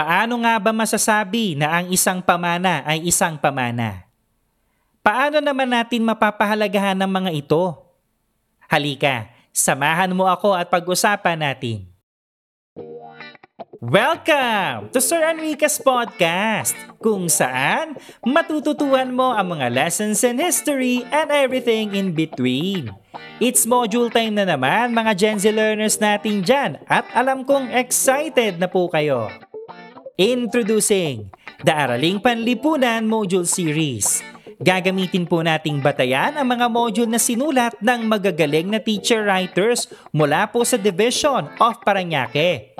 Paano nga ba masasabi na ang isang pamana ay isang pamana? Paano naman natin mapapahalagahan ng mga ito? Halika, samahan mo ako at pag-usapan natin. Welcome to Sir Enriquez Podcast, kung saan matututuhan mo ang mga lessons in history and everything in between. It's module time na naman mga Gen Z learners natin dyan at alam kong excited na po kayo. Introducing the Araling Panlipunan Module Series. Gagamitin po nating batayan ang mga module na sinulat ng magagaling na teacher writers mula po sa Division of Paranaque.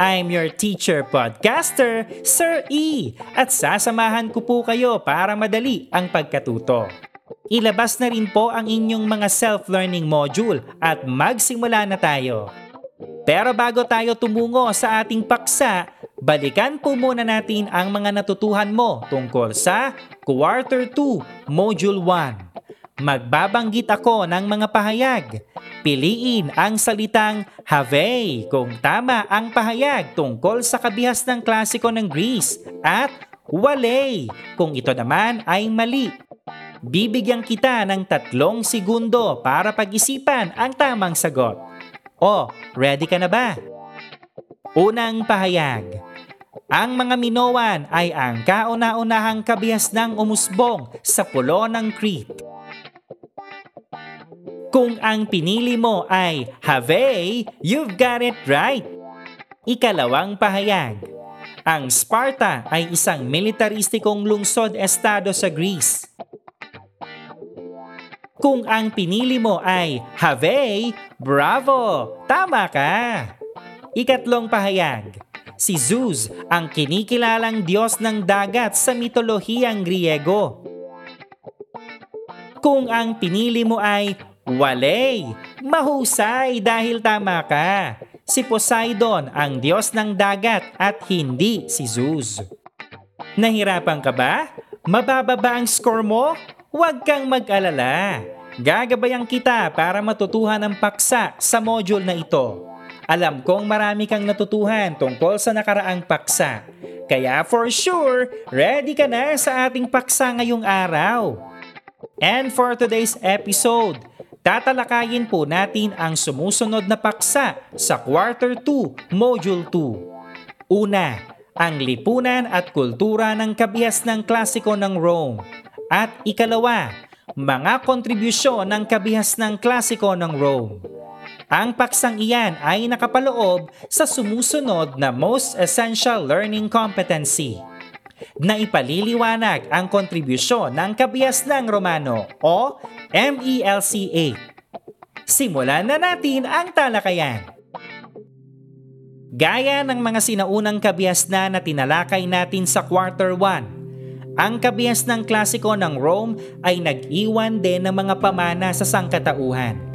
I'm your teacher podcaster, Sir E, at sasamahan ko po kayo para madali ang pagkatuto. Ilabas na rin po ang inyong mga self-learning module at magsimula na tayo. Pero bago tayo tumungo sa ating paksa, balikan po muna natin ang mga natutuhan mo tungkol sa Quarter 2, Module 1. Magbabanggit ako ng mga pahayag. Piliin ang salitang have kung tama ang pahayag tungkol sa kabihas ng klasiko ng Greece at wale kung ito naman ay mali. Bibigyan kita ng tatlong segundo para pag-isipan ang tamang sagot. O, ready ka na ba? Unang pahayag. Ang mga Minoan ay ang kauna-unahang kabihas ng umusbong sa pulo ng Crete. Kung ang pinili mo ay have, you've got it right. Ikalawang pahayag. Ang Sparta ay isang militaristikong lungsod-estado sa Greece. Kung ang pinili mo ay have, bravo! Tama ka! Ikatlong pahayag. Si Zeus ang kinikilalang diyos ng dagat sa mitolohiyang Griego. Kung ang pinili mo ay Walay, mahusay dahil tama ka. Si Poseidon ang diyos ng dagat at hindi si Zeus. Nahirapan ka ba? Mababa ba ang score mo? Huwag kang mag-alala. Gagabayan kita para matutuhan ang paksa sa module na ito. Alam kong marami kang natutuhan tungkol sa nakaraang paksa. Kaya for sure, ready ka na sa ating paksa ngayong araw. And for today's episode, tatalakayin po natin ang sumusunod na paksa sa Quarter 2, Module 2. Una, ang lipunan at kultura ng kabihas ng klasiko ng Rome. At ikalawa, mga kontribusyon ng kabihas ng klasiko ng Rome. Ang paksang iyan ay nakapaloob sa sumusunod na Most Essential Learning Competency na ipaliliwanag ang kontribusyon ng kabihas ng Romano o MELCA. Simulan na natin ang talakayan. Gaya ng mga sinaunang kabihas na na tinalakay natin sa Quarter 1, ang kabihas ng klasiko ng Rome ay nag-iwan din ng mga pamana sa sangkatauhan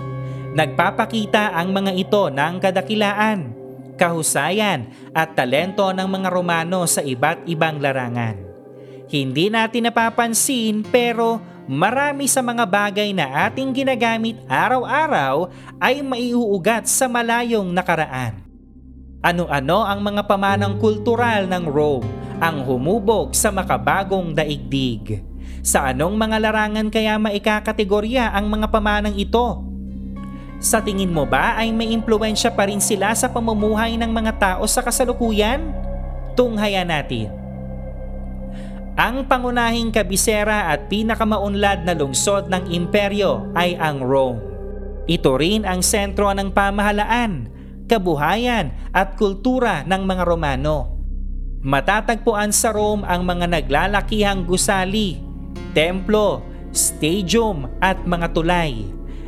Nagpapakita ang mga ito ng kadakilaan, kahusayan at talento ng mga Romano sa iba't ibang larangan. Hindi natin napapansin pero marami sa mga bagay na ating ginagamit araw-araw ay maiuugat sa malayong nakaraan. Ano-ano ang mga pamanang kultural ng Rome ang humubog sa makabagong daigdig? Sa anong mga larangan kaya maikakategorya ang mga pamanang ito? Sa tingin mo ba ay may impluensya pa rin sila sa pamumuhay ng mga tao sa kasalukuyan? Tunghaya natin. Ang pangunahing kabisera at pinakamaunlad na lungsod ng imperyo ay ang Rome. Ito rin ang sentro ng pamahalaan, kabuhayan at kultura ng mga Romano. Matatagpuan sa Rome ang mga naglalakihang gusali, templo, stadium at mga tulay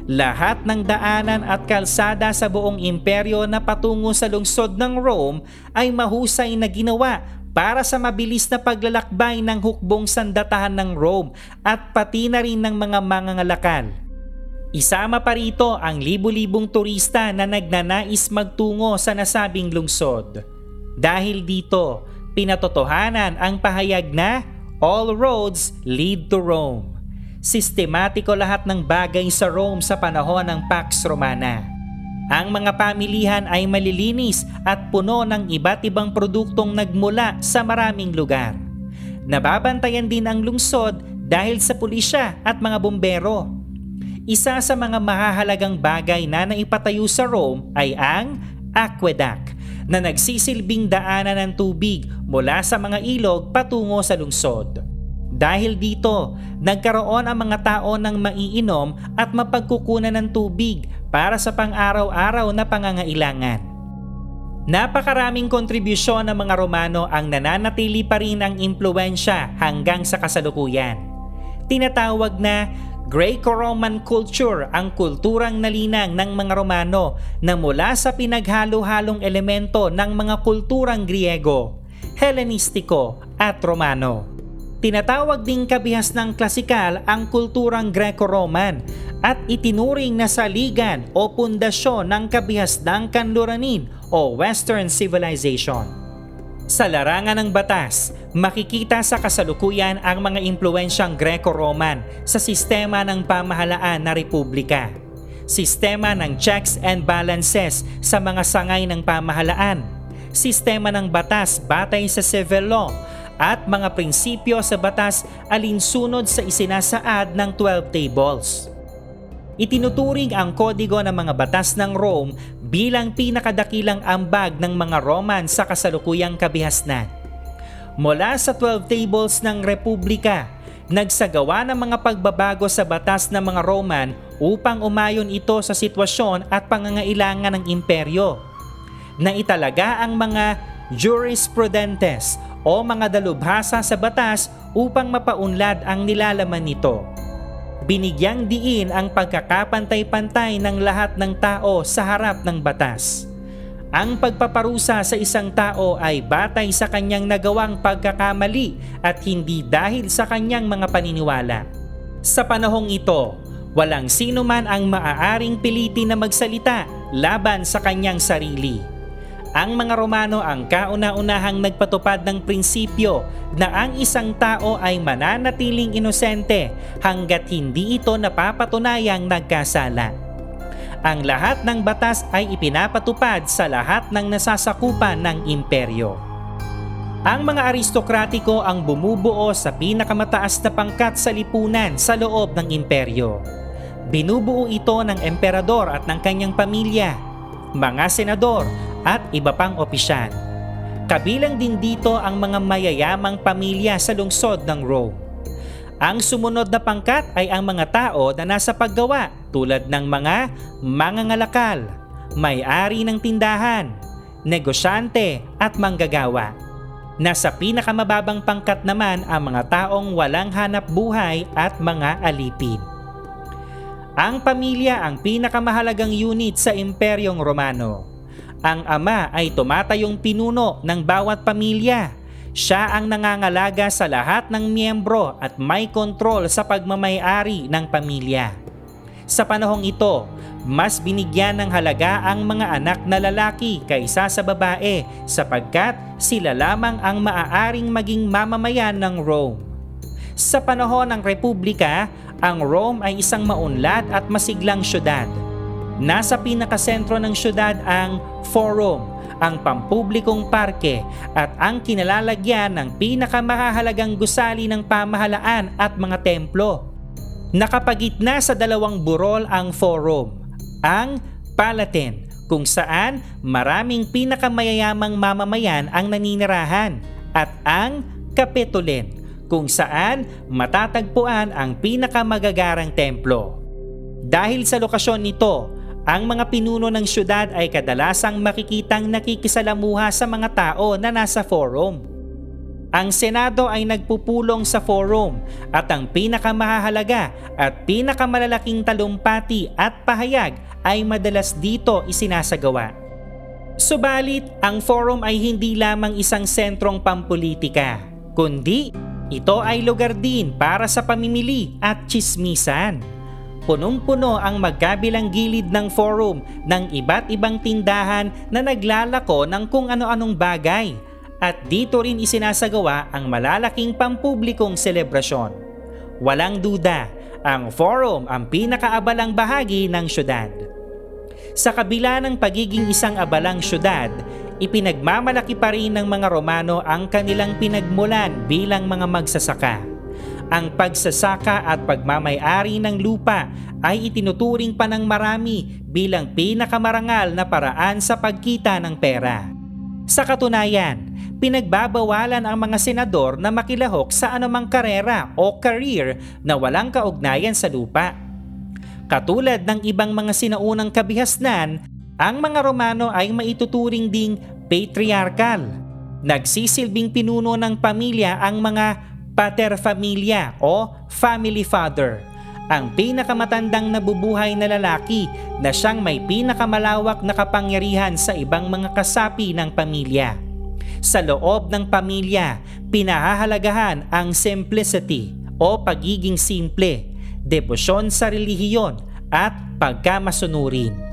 lahat ng daanan at kalsada sa buong imperyo na patungo sa lungsod ng Rome ay mahusay na ginawa para sa mabilis na paglalakbay ng hukbong sandatahan ng Rome at pati na rin ng mga mangangalakal. Isama pa rito ang libu-libong turista na nagnanais magtungo sa nasabing lungsod. Dahil dito, pinatotohanan ang pahayag na all roads lead to Rome. Sistematiko lahat ng bagay sa Rome sa panahon ng Pax Romana. Ang mga pamilihan ay malilinis at puno ng iba't ibang produktong nagmula sa maraming lugar. Nababantayan din ang lungsod dahil sa pulisya at mga bumbero. Isa sa mga mahahalagang bagay na naipatayo sa Rome ay ang aqueduct na nagsisilbing daanan ng tubig mula sa mga ilog patungo sa lungsod. Dahil dito, nagkaroon ang mga tao ng maiinom at mapagkukunan ng tubig para sa pang-araw-araw na pangangailangan. Napakaraming kontribusyon ng mga Romano ang nananatili pa rin ang impluensya hanggang sa kasalukuyan. Tinatawag na Greco-Roman culture ang kulturang nalinang ng mga Romano na mula sa pinaghalo-halong elemento ng mga kulturang Griego, Hellenistiko at Romano. Tinatawag ding kabihas ng klasikal ang kulturang Greco-Roman at itinuring na saligan o pundasyon ng kabihas ng kanluranin o Western Civilization. Sa larangan ng batas, makikita sa kasalukuyan ang mga impluensyang Greco-Roman sa sistema ng pamahalaan na republika. Sistema ng checks and balances sa mga sangay ng pamahalaan. Sistema ng batas batay sa civil law at mga prinsipyo sa batas alinsunod sa isinasaad ng 12 tables. Itinuturing ang kodigo ng mga batas ng Rome bilang pinakadakilang ambag ng mga Roman sa kasalukuyang kabihasnan. Mula sa 12 tables ng Republika, nagsagawa ng mga pagbabago sa batas ng mga Roman upang umayon ito sa sitwasyon at pangangailangan ng imperyo. Naitalaga ang mga jurisprudentes o mga dalubhasa sa batas upang mapaunlad ang nilalaman nito. Binigyang diin ang pagkakapantay-pantay ng lahat ng tao sa harap ng batas. Ang pagpaparusa sa isang tao ay batay sa kanyang nagawang pagkakamali at hindi dahil sa kanyang mga paniniwala. Sa panahong ito, walang sino man ang maaaring piliti na magsalita laban sa kanyang sarili ang mga Romano ang kauna-unahang nagpatupad ng prinsipyo na ang isang tao ay mananatiling inosente hanggat hindi ito napapatunayang nagkasala. Ang lahat ng batas ay ipinapatupad sa lahat ng nasasakupan ng imperyo. Ang mga aristokratiko ang bumubuo sa pinakamataas na pangkat sa lipunan sa loob ng imperyo. Binubuo ito ng emperador at ng kanyang pamilya, mga senador at iba pang opisyal. Kabilang din dito ang mga mayayamang pamilya sa lungsod ng Rome. Ang sumunod na pangkat ay ang mga tao na nasa paggawa tulad ng mga mangangalakal, may-ari ng tindahan, negosyante at manggagawa. Nasa pinakamababang pangkat naman ang mga taong walang hanap buhay at mga alipin. Ang pamilya ang pinakamahalagang unit sa Imperyong Romano ang ama ay tumatayong pinuno ng bawat pamilya. Siya ang nangangalaga sa lahat ng miyembro at may kontrol sa pagmamayari ng pamilya. Sa panahong ito, mas binigyan ng halaga ang mga anak na lalaki kaysa sa babae sapagkat sila lamang ang maaaring maging mamamayan ng Rome. Sa panahon ng Republika, ang Rome ay isang maunlad at masiglang syudad Nasa pinakasentro ng syudad ang Forum, ang pampublikong parke at ang kinalalagyan ng pinakamahalagang gusali ng pamahalaan at mga templo. Nakapagitna sa dalawang burol ang Forum, ang Palatine kung saan maraming pinakamayayamang mamamayan ang naninirahan at ang Capitoline kung saan matatagpuan ang pinakamagagarang templo. Dahil sa lokasyon nito, ang mga pinuno ng syudad ay kadalasang makikitang nakikisalamuha sa mga tao na nasa forum. Ang Senado ay nagpupulong sa forum at ang pinakamahalaga at pinakamalalaking talumpati at pahayag ay madalas dito isinasagawa. Subalit, ang forum ay hindi lamang isang sentrong pampolitika, kundi ito ay lugar din para sa pamimili at chismisan punong-puno ang magkabilang gilid ng forum ng iba't ibang tindahan na naglalako ng kung ano-anong bagay at dito rin isinasagawa ang malalaking pampublikong selebrasyon. Walang duda, ang forum ang pinakaabalang bahagi ng syudad. Sa kabila ng pagiging isang abalang syudad, ipinagmamalaki pa rin ng mga Romano ang kanilang pinagmulan bilang mga magsasaka. Ang pagsasaka at pagmamayari ng lupa ay itinuturing pa ng marami bilang pinakamarangal na paraan sa pagkita ng pera. Sa katunayan, pinagbabawalan ang mga senador na makilahok sa anumang karera o career na walang kaugnayan sa lupa. Katulad ng ibang mga sinaunang kabihasnan, ang mga Romano ay maituturing ding patriarchal. Nagsisilbing pinuno ng pamilya ang mga paterfamilya o family father, ang pinakamatandang nabubuhay na lalaki na siyang may pinakamalawak na kapangyarihan sa ibang mga kasapi ng pamilya. Sa loob ng pamilya, pinahahalagahan ang simplicity o pagiging simple debosyon sa relihiyon at pagkamasunurin.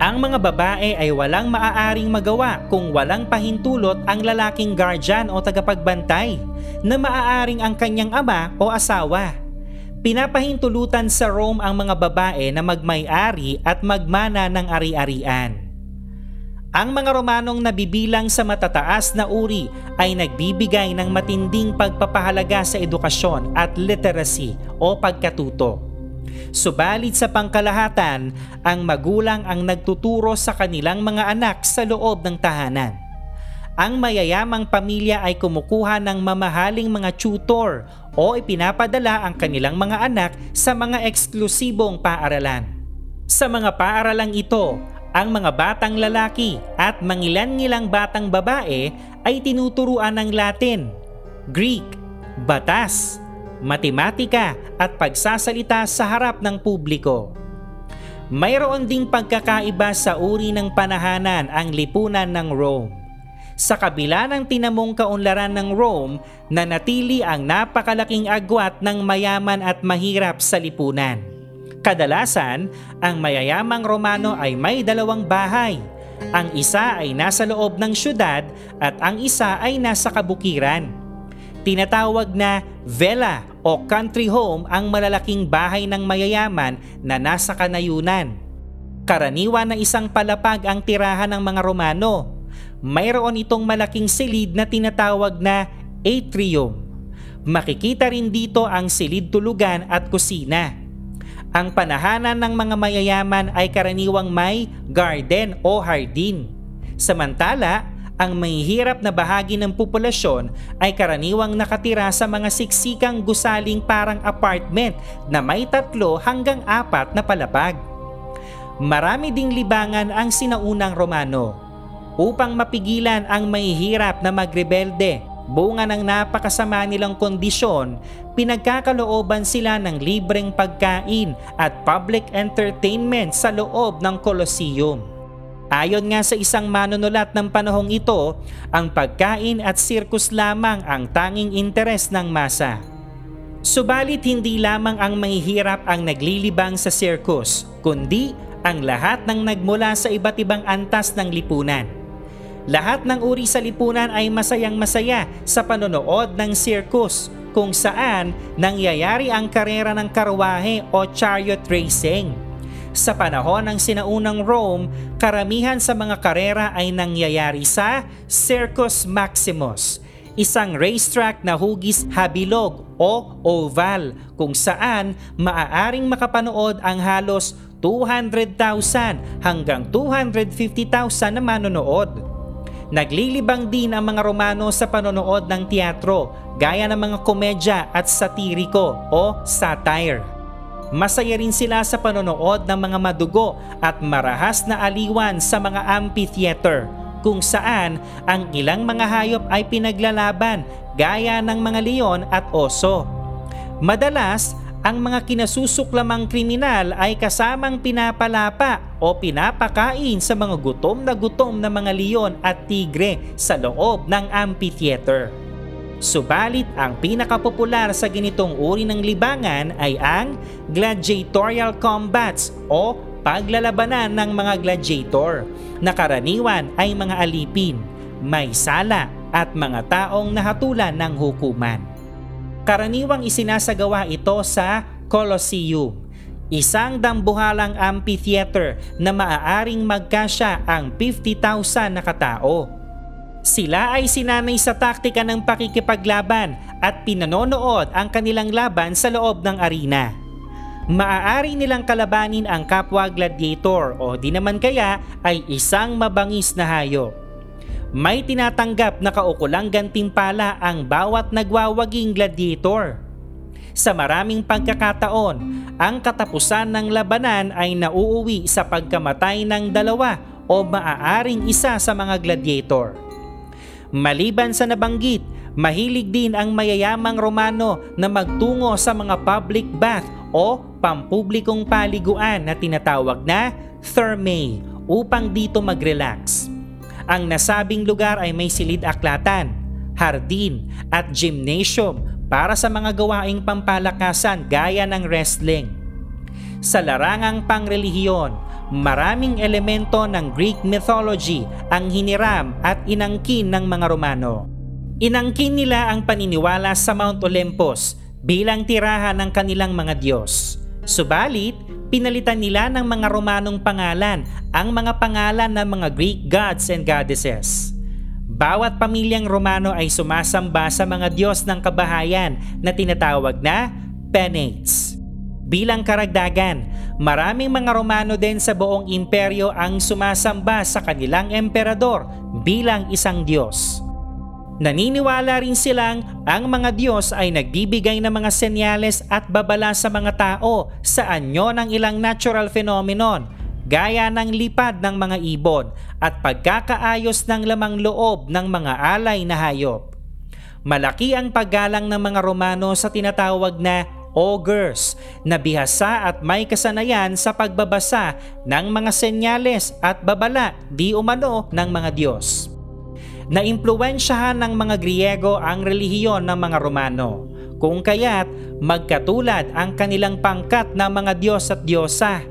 Ang mga babae ay walang maaaring magawa kung walang pahintulot ang lalaking guardian o tagapagbantay na maaaring ang kanyang ama o asawa. Pinapahintulutan sa Rome ang mga babae na magmay-ari at magmana ng ari-arian. Ang mga Romanong nabibilang sa matataas na uri ay nagbibigay ng matinding pagpapahalaga sa edukasyon at literacy o pagkatuto. Subalit sa pangkalahatan, ang magulang ang nagtuturo sa kanilang mga anak sa loob ng tahanan. Ang mayayamang pamilya ay kumukuha ng mamahaling mga tutor o ipinapadala ang kanilang mga anak sa mga eksklusibong paaralan. Sa mga paaralang ito, ang mga batang lalaki at mangilan-ngilang batang babae ay tinuturuan ng Latin, Greek, batas, matematika at pagsasalita sa harap ng publiko. Mayroon ding pagkakaiba sa uri ng panahanan ang lipunan ng Rome. Sa kabila ng tinamong kaunlaran ng Rome, nanatili ang napakalaking agwat ng mayaman at mahirap sa lipunan. Kadalasan, ang mayayamang Romano ay may dalawang bahay. Ang isa ay nasa loob ng syudad at ang isa ay nasa kabukiran. Tinatawag na villa o country home ang malalaking bahay ng mayayaman na nasa kanayunan. Karaniwan na isang palapag ang tirahan ng mga Romano. Mayroon itong malaking silid na tinatawag na atrium. Makikita rin dito ang silid tulugan at kusina. Ang panahanan ng mga mayayaman ay karaniwang may garden o hardin. Samantala, ang mahihirap na bahagi ng populasyon ay karaniwang nakatira sa mga siksikang gusaling parang apartment na may tatlo hanggang apat na palapag. Marami ding libangan ang sinaunang Romano. Upang mapigilan ang mahihirap na magrebelde bunga ng napakasama nilang kondisyon, pinagkakalooban sila ng libreng pagkain at public entertainment sa loob ng Colosseum. Ayon nga sa isang manunulat ng panahong ito, ang pagkain at sirkus lamang ang tanging interes ng masa. Subalit hindi lamang ang mahihirap ang naglilibang sa sirkus, kundi ang lahat ng nagmula sa iba't ibang antas ng lipunan. Lahat ng uri sa lipunan ay masayang masaya sa panonood ng circus kung saan nangyayari ang karera ng karwahe o chariot racing. Sa panahon ng sinaunang Rome, karamihan sa mga karera ay nangyayari sa Circus Maximus, isang racetrack na hugis habilog o oval kung saan maaaring makapanood ang halos 200,000 hanggang 250,000 na manonood. Naglilibang din ang mga Romano sa panonood ng teatro gaya ng mga komedya at satiriko o satire. Masaya rin sila sa panonood ng mga madugo at marahas na aliwan sa mga amphitheater kung saan ang ilang mga hayop ay pinaglalaban gaya ng mga leon at oso. Madalas, ang mga kinasusuklamang kriminal ay kasamang pinapalapa o pinapakain sa mga gutom na gutom na mga leon at tigre sa loob ng amphitheater. Subalit ang pinakapopular sa ganitong uri ng libangan ay ang gladiatorial combats o paglalabanan ng mga gladiator na karaniwan ay mga alipin, may sala at mga taong nahatulan ng hukuman. Karaniwang isinasagawa ito sa Colosseum. Isang dambuhalang amphitheater na maaaring magkasya ang 50,000 na katao. Sila ay sinanay sa taktika ng pakikipaglaban at pinanonood ang kanilang laban sa loob ng arena. Maaari nilang kalabanin ang kapwa gladiator o di naman kaya ay isang mabangis na hayop. May tinatanggap na kaukulang gantimpala ang bawat nagwawaging gladiator. Sa maraming pagkakataon, ang katapusan ng labanan ay nauuwi sa pagkamatay ng dalawa o maaaring isa sa mga gladiator. Maliban sa nabanggit, mahilig din ang mayayamang Romano na magtungo sa mga public bath o pampublikong paliguan na tinatawag na thermae upang dito mag-relax. Ang nasabing lugar ay may silid-aklatan, hardin at gymnasium para sa mga gawaing pampalakasan gaya ng wrestling. Sa larangang pangrelihiyon, maraming elemento ng Greek mythology ang hiniram at inangkin ng mga Romano. Inangkin nila ang paniniwala sa Mount Olympus bilang tirahan ng kanilang mga Diyos. Subalit, pinalitan nila ng mga Romanong pangalan ang mga pangalan ng mga Greek gods and goddesses. Bawat pamilyang Romano ay sumasamba sa mga Diyos ng kabahayan na tinatawag na Penates. Bilang karagdagan, maraming mga Romano din sa buong imperyo ang sumasamba sa kanilang emperador bilang isang Diyos. Naniniwala rin silang ang mga Diyos ay nagbibigay ng mga senyales at babala sa mga tao sa anyo ng ilang natural phenomenon gaya ng lipad ng mga ibon at pagkakaayos ng lamang loob ng mga alay na hayop. Malaki ang paggalang ng mga Romano sa tinatawag na augurs na bihasa at may kasanayan sa pagbabasa ng mga senyales at babala di umano ng mga Diyos. Naimpluwensyahan ng mga Griego ang relihiyon ng mga Romano, kung kaya't magkatulad ang kanilang pangkat ng mga Diyos at Diyosa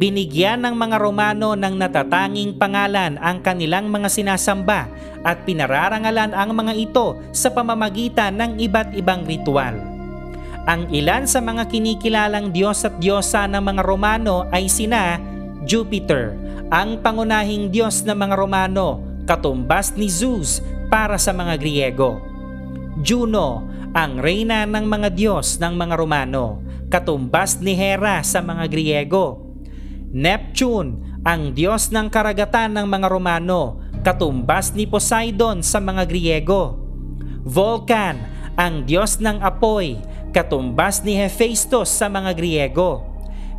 binigyan ng mga Romano ng natatanging pangalan ang kanilang mga sinasamba at pinararangalan ang mga ito sa pamamagitan ng iba't ibang ritual. Ang ilan sa mga kinikilalang Diyos at Diyosa ng mga Romano ay sina Jupiter, ang pangunahing Diyos ng mga Romano, katumbas ni Zeus para sa mga Griego. Juno, ang reyna ng mga Diyos ng mga Romano, katumbas ni Hera sa mga Griego Neptune, ang diyos ng karagatan ng mga Romano, katumbas ni Poseidon sa mga Griego. Vulcan, ang diyos ng apoy, katumbas ni Hephaestus sa mga Griego.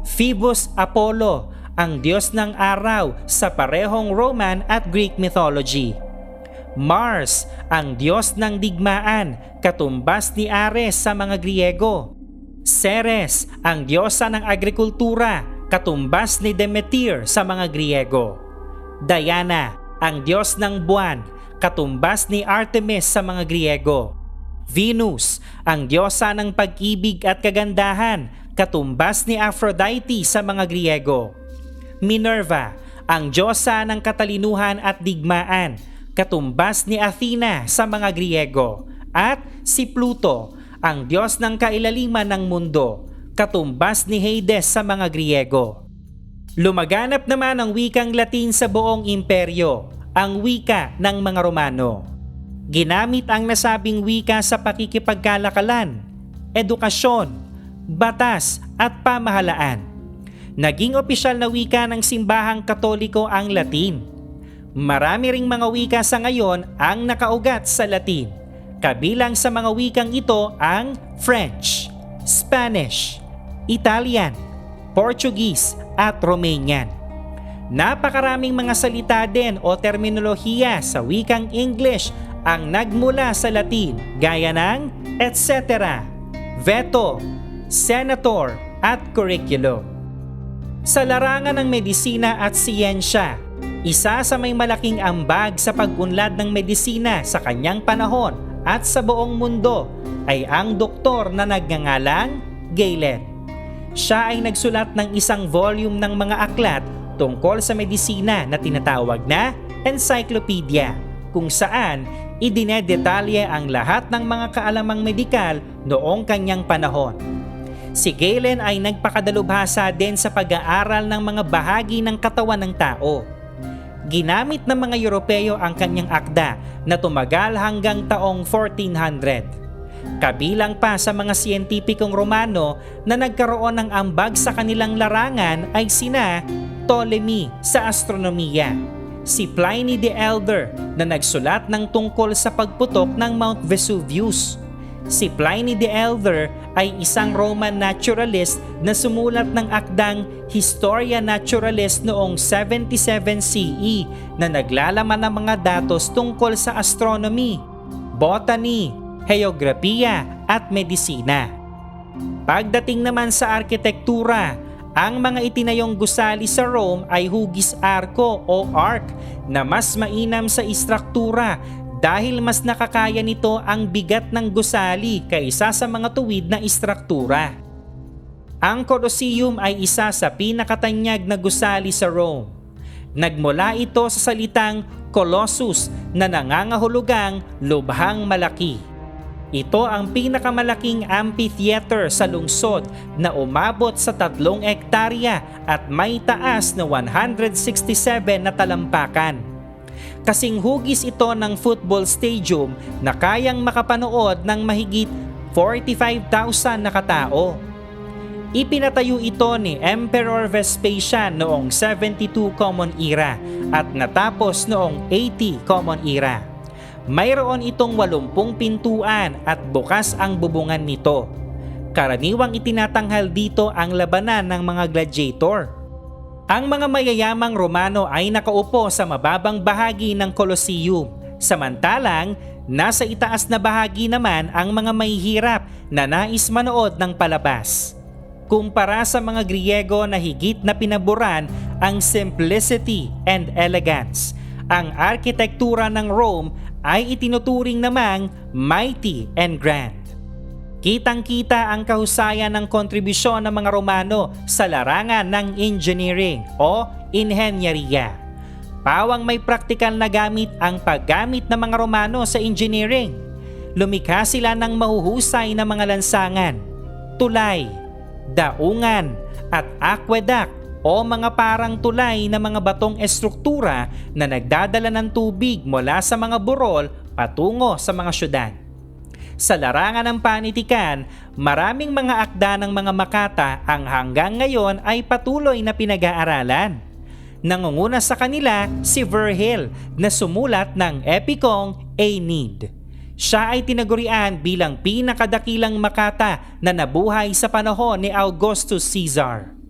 Phoebus Apollo, ang diyos ng araw sa parehong Roman at Greek mythology. Mars, ang diyos ng digmaan, katumbas ni Ares sa mga Griego. Ceres, ang diyosa ng agrikultura, katumbas ni Demeter sa mga Griego. Diana, ang diyos ng buwan, katumbas ni Artemis sa mga Griego. Venus, ang diyosa ng pag-ibig at kagandahan, katumbas ni Aphrodite sa mga Griego. Minerva, ang diyosa ng katalinuhan at digmaan, katumbas ni Athena sa mga Griego. At si Pluto, ang diyos ng kailaliman ng mundo, katumbas ni Hades sa mga Griego. Lumaganap naman ang wikang Latin sa buong imperyo, ang wika ng mga Romano. Ginamit ang nasabing wika sa pakikipagkalakalan, edukasyon, batas at pamahalaan. Naging opisyal na wika ng simbahang katoliko ang Latin. Marami ring mga wika sa ngayon ang nakaugat sa Latin. Kabilang sa mga wikang ito ang French, Spanish, Italian, Portuguese at Romanian. Napakaraming mga salita din o terminolohiya sa wikang English ang nagmula sa Latin gaya ng etc., veto, senator at curriculum. Sa larangan ng medisina at siyensya, isa sa may malaking ambag sa pag-unlad ng medisina sa kanyang panahon at sa buong mundo ay ang doktor na nagngangalang Galen. Siya ay nagsulat ng isang volume ng mga aklat tungkol sa medisina na tinatawag na encyclopedia kung saan idinedetalye ang lahat ng mga kaalamang medikal noong kanyang panahon. Si Galen ay nagpakadalubhasa din sa pag-aaral ng mga bahagi ng katawan ng tao. Ginamit ng mga Europeo ang kanyang akda na tumagal hanggang taong 1400. Kabilang pa sa mga siyentipikong Romano na nagkaroon ng ambag sa kanilang larangan ay sina Ptolemy sa astronomiya, si Pliny the Elder na nagsulat ng tungkol sa pagputok ng Mount Vesuvius. Si Pliny the Elder ay isang Roman naturalist na sumulat ng akdang Historia Naturalis noong 77 CE na naglalaman ng mga datos tungkol sa astronomy, botany, heograpiya at medisina. Pagdating naman sa arkitektura, ang mga itinayong gusali sa Rome ay hugis arko o arc na mas mainam sa istruktura dahil mas nakakaya nito ang bigat ng gusali kaysa sa mga tuwid na istruktura. Ang Colosseum ay isa sa pinakatanyag na gusali sa Rome. Nagmula ito sa salitang Colossus na nangangahulugang lubhang malaki. Ito ang pinakamalaking amphitheater sa lungsod na umabot sa tatlong ektarya at may taas na 167 na talampakan. Kasing hugis ito ng football stadium na kayang makapanood ng mahigit 45,000 na katao. Ipinatayo ito ni Emperor Vespasian noong 72 Common Era at natapos noong 80 Common Era. Mayroon itong 80 pintuan at bukas ang bubungan nito. Karaniwang itinatanghal dito ang labanan ng mga gladiator. Ang mga mayayamang Romano ay nakaupo sa mababang bahagi ng Colosseum, samantalang nasa itaas na bahagi naman ang mga mahihirap na nais manood ng palabas. Kumpara sa mga Griego na higit na pinaboran ang simplicity and elegance, ang arkitektura ng Rome ay itinuturing namang mighty and grand. Kitang-kita ang kahusayan ng kontribusyon ng mga Romano sa larangan ng engineering o inhenyeriya. Pawang may praktikal na gamit ang paggamit ng mga Romano sa engineering. Lumikha sila ng mahuhusay na mga lansangan, tulay, daungan at aqueduct o mga parang tulay na mga batong estruktura na nagdadala ng tubig mula sa mga burol patungo sa mga syudad. Sa larangan ng panitikan, maraming mga akda ng mga makata ang hanggang ngayon ay patuloy na pinag-aaralan. Nangunguna sa kanila si Virgil na sumulat ng epikong Aeneid. Siya ay tinagurian bilang pinakadakilang makata na nabuhay sa panahon ni Augustus Caesar.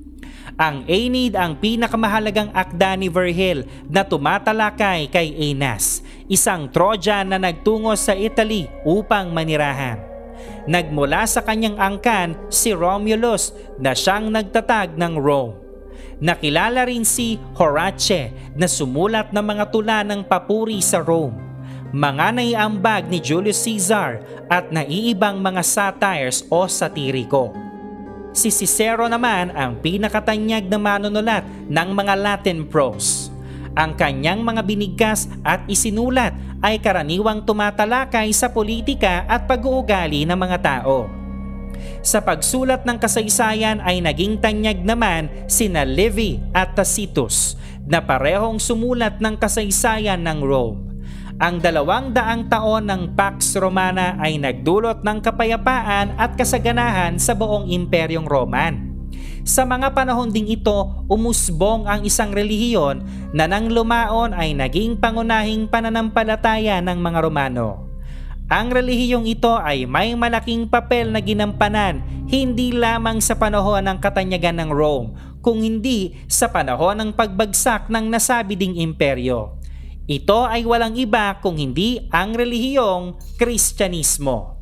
Ang Aeneid ang pinakamahalagang akda ni Virgil na tumatalakay kay Aeneas, isang Trojan na nagtungo sa Italy upang manirahan. Nagmula sa kanyang angkan si Romulus na siyang nagtatag ng Rome. Nakilala rin si Horace na sumulat ng mga tula ng papuri sa Rome. Mga naiambag ni Julius Caesar at naiibang mga satires o satiriko. Si Cicero naman ang pinakatanyag na manunulat ng mga Latin prose. Ang kanyang mga binigkas at isinulat ay karaniwang tumatalakay sa politika at pag-uugali ng mga tao. Sa pagsulat ng kasaysayan ay naging tanyag naman sina Livy at Tacitus na parehong sumulat ng kasaysayan ng Rome. Ang dalawang daang taon ng Pax Romana ay nagdulot ng kapayapaan at kasaganahan sa buong Imperyong Roman. Sa mga panahon ding ito, umusbong ang isang relihiyon na nang lumaon ay naging pangunahing pananampalataya ng mga Romano. Ang relihiyong ito ay may malaking papel na ginampanan hindi lamang sa panahon ng katanyagan ng Rome, kung hindi sa panahon ng pagbagsak ng nasabi ding imperyo. Ito ay walang iba kung hindi ang relihiyong Kristyanismo.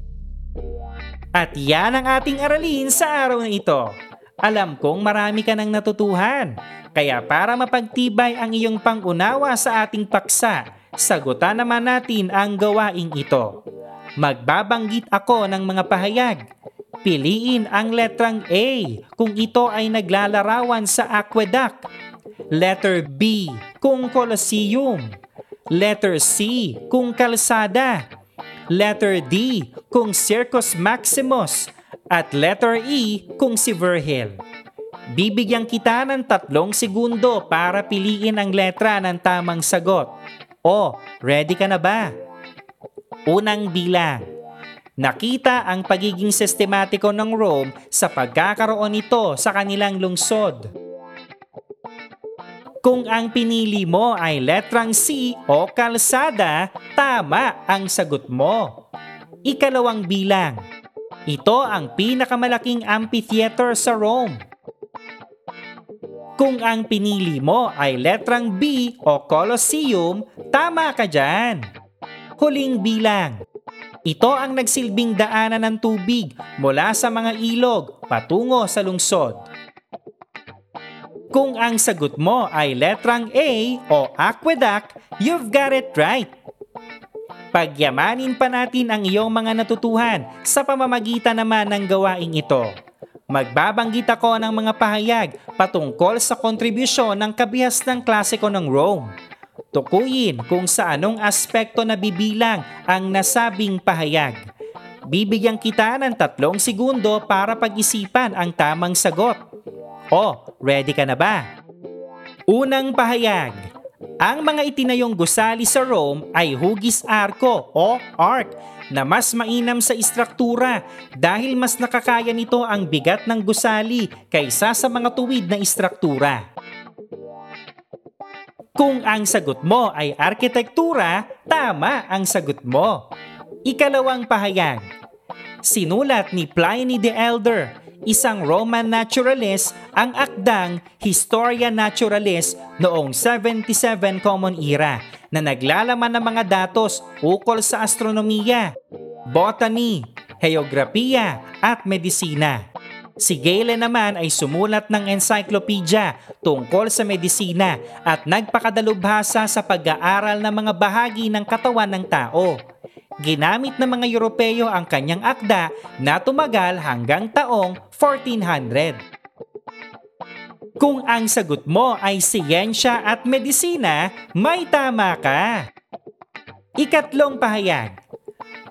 At yan ang ating aralin sa araw na ito. Alam kong marami ka nang natutuhan. Kaya para mapagtibay ang iyong pangunawa sa ating paksa, sagutan naman natin ang gawaing ito. Magbabanggit ako ng mga pahayag. Piliin ang letrang A kung ito ay naglalarawan sa aqueduct. Letter B kung Colosseum. Letter C kung kalsada. Letter D kung Circus Maximus. At letter E kung si Virgil. Bibigyan kita ng tatlong segundo para piliin ang letra ng tamang sagot. O, ready ka na ba? Unang bilang. Nakita ang pagiging sistematiko ng Rome sa pagkakaroon nito sa kanilang lungsod. Kung ang pinili mo ay letrang C o kalsada, tama ang sagot mo. Ikalawang bilang. Ito ang pinakamalaking amphitheater sa Rome. Kung ang pinili mo ay letrang B o Colosseum, tama ka dyan. Huling bilang. Ito ang nagsilbing daanan ng tubig mula sa mga ilog patungo sa lungsod. Kung ang sagot mo ay letrang A o aqueduct, you've got it right. Pagyamanin pa natin ang iyong mga natutuhan sa pamamagitan naman ng gawaing ito. Magbabanggit ako ng mga pahayag patungkol sa kontribusyon ng kabihas ng klasiko ng Rome. Tukuyin kung sa anong aspekto na bibilang ang nasabing pahayag. Bibigyan kita ng tatlong segundo para pag-isipan ang tamang sagot. O, ready ka na ba? Unang pahayag. Ang mga itinayong gusali sa Rome ay hugis arko o arc na mas mainam sa istruktura dahil mas nakakaya nito ang bigat ng gusali kaysa sa mga tuwid na istruktura. Kung ang sagot mo ay arkitektura, tama ang sagot mo. Ikalawang pahayag. Sinulat ni Pliny the Elder, isang Roman naturalist, ang akdang Historia Naturalis noong 77 Common Era na naglalaman ng mga datos ukol sa astronomiya, botany, heograpiya at medisina. Si Gale naman ay sumulat ng encyclopedia tungkol sa medisina at nagpakadalubhasa sa pag-aaral ng mga bahagi ng katawan ng tao. Ginamit ng mga Europeo ang kanyang akda na tumagal hanggang taong 1400. Kung ang sagot mo ay siyensya at medisina, may tama ka. Ikatlong pahayag.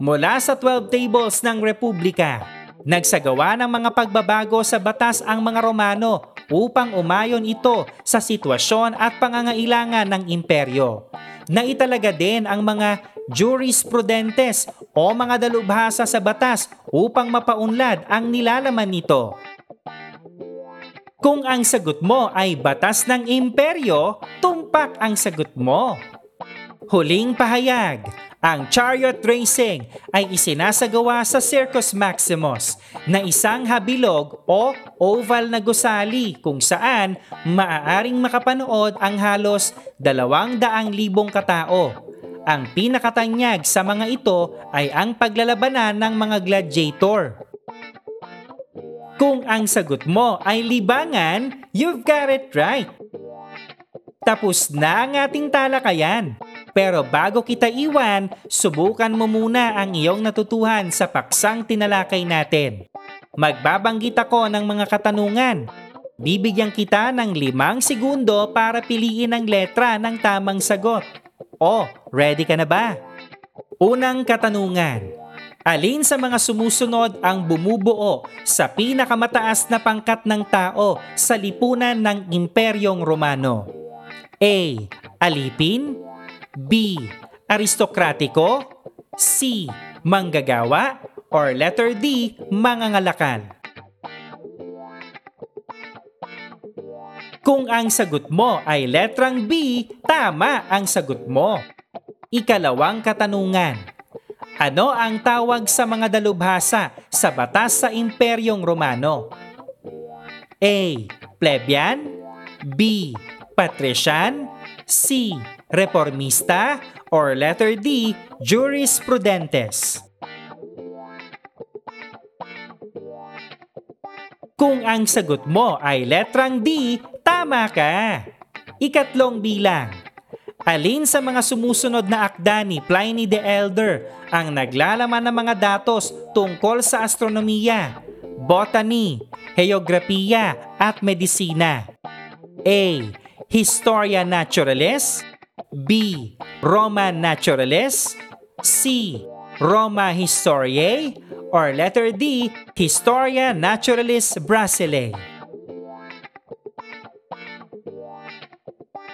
Mula sa 12 tables ng Republika, nagsagawa ng mga pagbabago sa batas ang mga Romano upang umayon ito sa sitwasyon at pangangailangan ng imperyo. Naitalaga din ang mga jurisprudentes o mga dalubhasa sa batas upang mapaunlad ang nilalaman nito. Kung ang sagot mo ay batas ng imperyo, tumpak ang sagot mo. Huling pahayag, ang chariot racing ay isinasagawa sa Circus Maximus na isang habilog o oval na gusali kung saan maaaring makapanood ang halos 200,000 katao. Ang pinakatanyag sa mga ito ay ang paglalabanan ng mga gladiator. Kung ang sagot mo ay libangan, you've got it right. Tapos na ang ating talakayan. Pero bago kita iwan, subukan mo muna ang iyong natutuhan sa paksang tinalakay natin. Magbabanggit ako ng mga katanungan. Bibigyan kita ng limang segundo para piliin ang letra ng tamang sagot. O, ready ka na ba? Unang katanungan. Alin sa mga sumusunod ang bumubuo sa pinakamataas na pangkat ng tao sa lipunan ng Imperyong Romano? A. Alipin B. Aristokratiko C. Manggagawa or letter D. Mangangalakal Kung ang sagot mo ay letrang B, tama ang sagot mo. Ikalawang katanungan ano ang tawag sa mga dalubhasa sa batas sa Imperyong Romano? A. Plebyan B. Patrician C. Reformista or letter D. Jurisprudentes Kung ang sagot mo ay letrang D, tama ka! Ikatlong bilang Alin sa mga sumusunod na akda ni Pliny the Elder ang naglalaman ng mga datos tungkol sa astronomiya, botany, heograpiya at medisina? A. Historia Naturalis B. Roman Naturalis C. Roma Historiae Or letter D, Historia Naturalis Brasileae.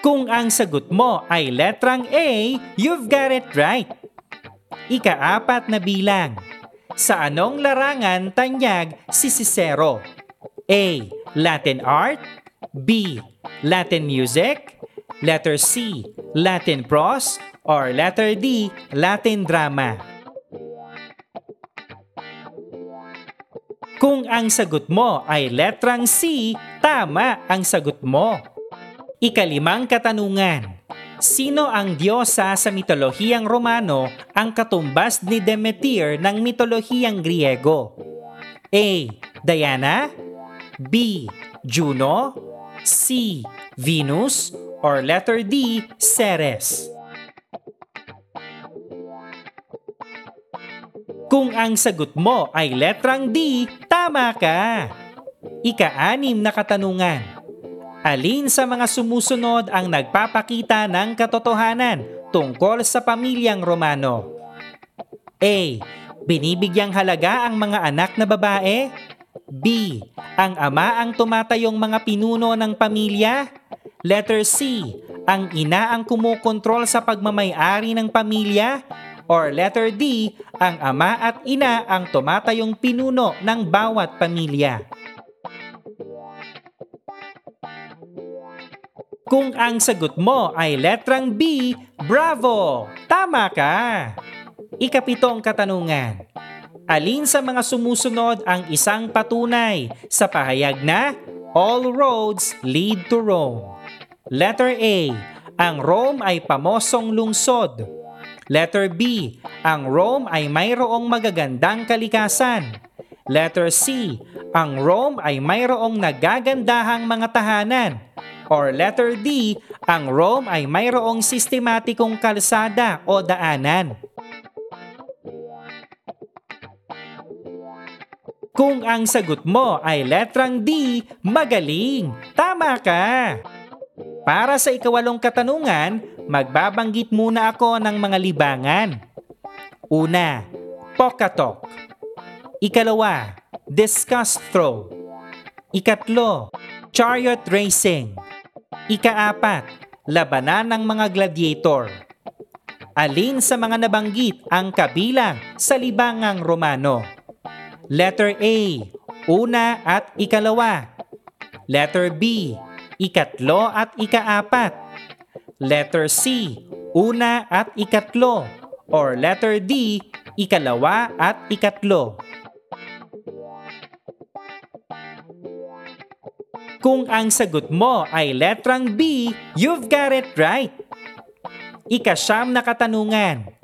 Kung ang sagot mo ay letrang A, you've got it right. Ikaapat na bilang. Sa anong larangan tanyag si Cicero? A. Latin art B. Latin music Letter C. Latin prose or letter D. Latin drama Kung ang sagot mo ay letrang C, tama ang sagot mo. Ikalimang katanungan. Sino ang diyosa sa mitolohiyang Romano ang katumbas ni Demeter ng mitolohiyang Griego? A. Diana B. Juno C. Venus or letter D. Ceres Kung ang sagot mo ay letrang D, tama ka! Ika-anim na katanungan. Alin sa mga sumusunod ang nagpapakita ng katotohanan tungkol sa pamilyang Romano? A. Binibigyang halaga ang mga anak na babae? B. Ang ama ang tumatayong mga pinuno ng pamilya? Letter C. Ang ina ang kumukontrol sa pagmamayari ng pamilya? Or letter D. Ang ama at ina ang tumatayong pinuno ng bawat pamilya? Kung ang sagot mo ay letrang B, bravo! Tama ka! Ikapitong katanungan. Alin sa mga sumusunod ang isang patunay sa pahayag na All roads lead to Rome? Letter A. Ang Rome ay pamosong lungsod. Letter B. Ang Rome ay mayroong magagandang kalikasan. Letter C. Ang Rome ay mayroong nagagandahang mga tahanan. Or letter D, ang Rome ay mayroong sistematikong kalsada o daanan. Kung ang sagot mo ay letrang D, magaling! Tama ka! Para sa ikawalong katanungan, magbabanggit muna ako ng mga libangan. Una, Pokatok. Ikalawa, Discus Throw. Ikatlo, Chariot Racing. Ikaapat, labanan ng mga gladiator. Alin sa mga nabanggit ang kabilang sa libangang Romano? Letter A, una at ikalawa. Letter B, ikatlo at ikaapat. Letter C, una at ikatlo. Or letter D, ikalawa at ikatlo. Kung ang sagot mo ay letrang B, you've got it right. Ikasyam na katanungan.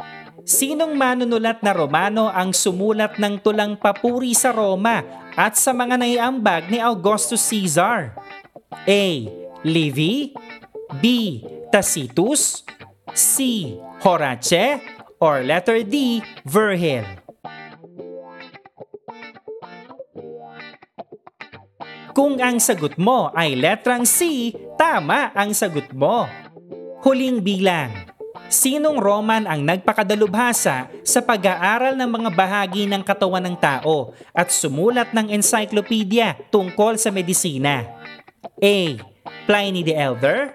Sinong manunulat na Romano ang sumulat ng tulang papuri sa Roma at sa mga naiambag ni Augustus Caesar? A. Livy B. Tacitus C. Horace or letter D. Virgil? Kung ang sagot mo ay letrang C, tama ang sagot mo. Huling bilang. Sinong Roman ang nagpakadalubhasa sa pag-aaral ng mga bahagi ng katawan ng tao at sumulat ng encyclopedia tungkol sa medisina? A. Pliny the Elder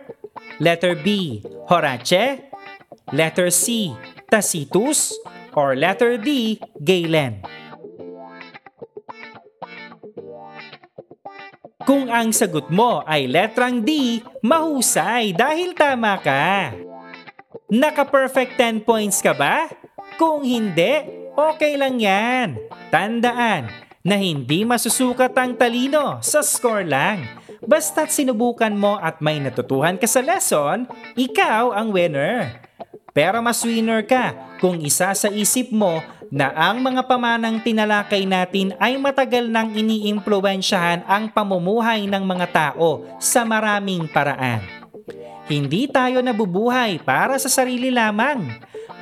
Letter B. Horace Letter C. Tacitus or letter D. Galen? Kung ang sagot mo ay letrang D, mahusay dahil tama ka. Naka-perfect 10 points ka ba? Kung hindi, okay lang yan. Tandaan na hindi masusukat ang talino sa score lang. Basta't sinubukan mo at may natutuhan ka sa lesson, ikaw ang winner. Pero mas winner ka kung isa sa isip mo na ang mga pamanang tinalakay natin ay matagal nang iniimpluwensyahan ang pamumuhay ng mga tao sa maraming paraan. Hindi tayo nabubuhay para sa sarili lamang.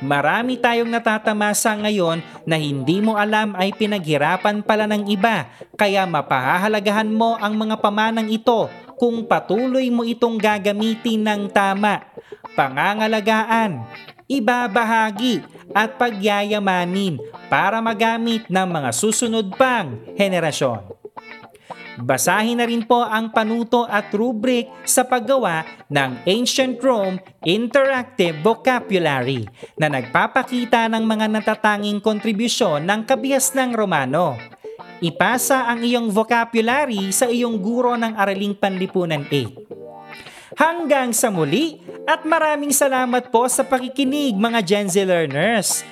Marami tayong natatamasa ngayon na hindi mo alam ay pinaghirapan pala ng iba kaya mapahahalagahan mo ang mga pamanang ito kung patuloy mo itong gagamitin ng tama. Pangangalagaan, ibabahagi at pagyayamanin para magamit ng mga susunod pang henerasyon. Basahin na rin po ang panuto at rubric sa paggawa ng Ancient Rome Interactive Vocabulary na nagpapakita ng mga natatanging kontribusyon ng kabihas ng Romano. Ipasa ang iyong vocabulary sa iyong guro ng Araling Panlipunan 8. Hanggang sa muli at maraming salamat po sa pakikinig mga Gen Z learners.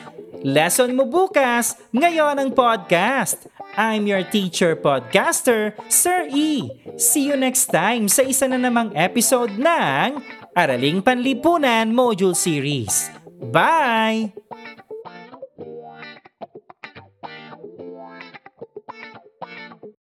Lesson mo bukas ngayon ang podcast. I'm your teacher podcaster, Sir E. See you next time sa isa na namang episode ng Araling Panlipunan Module Series. Bye!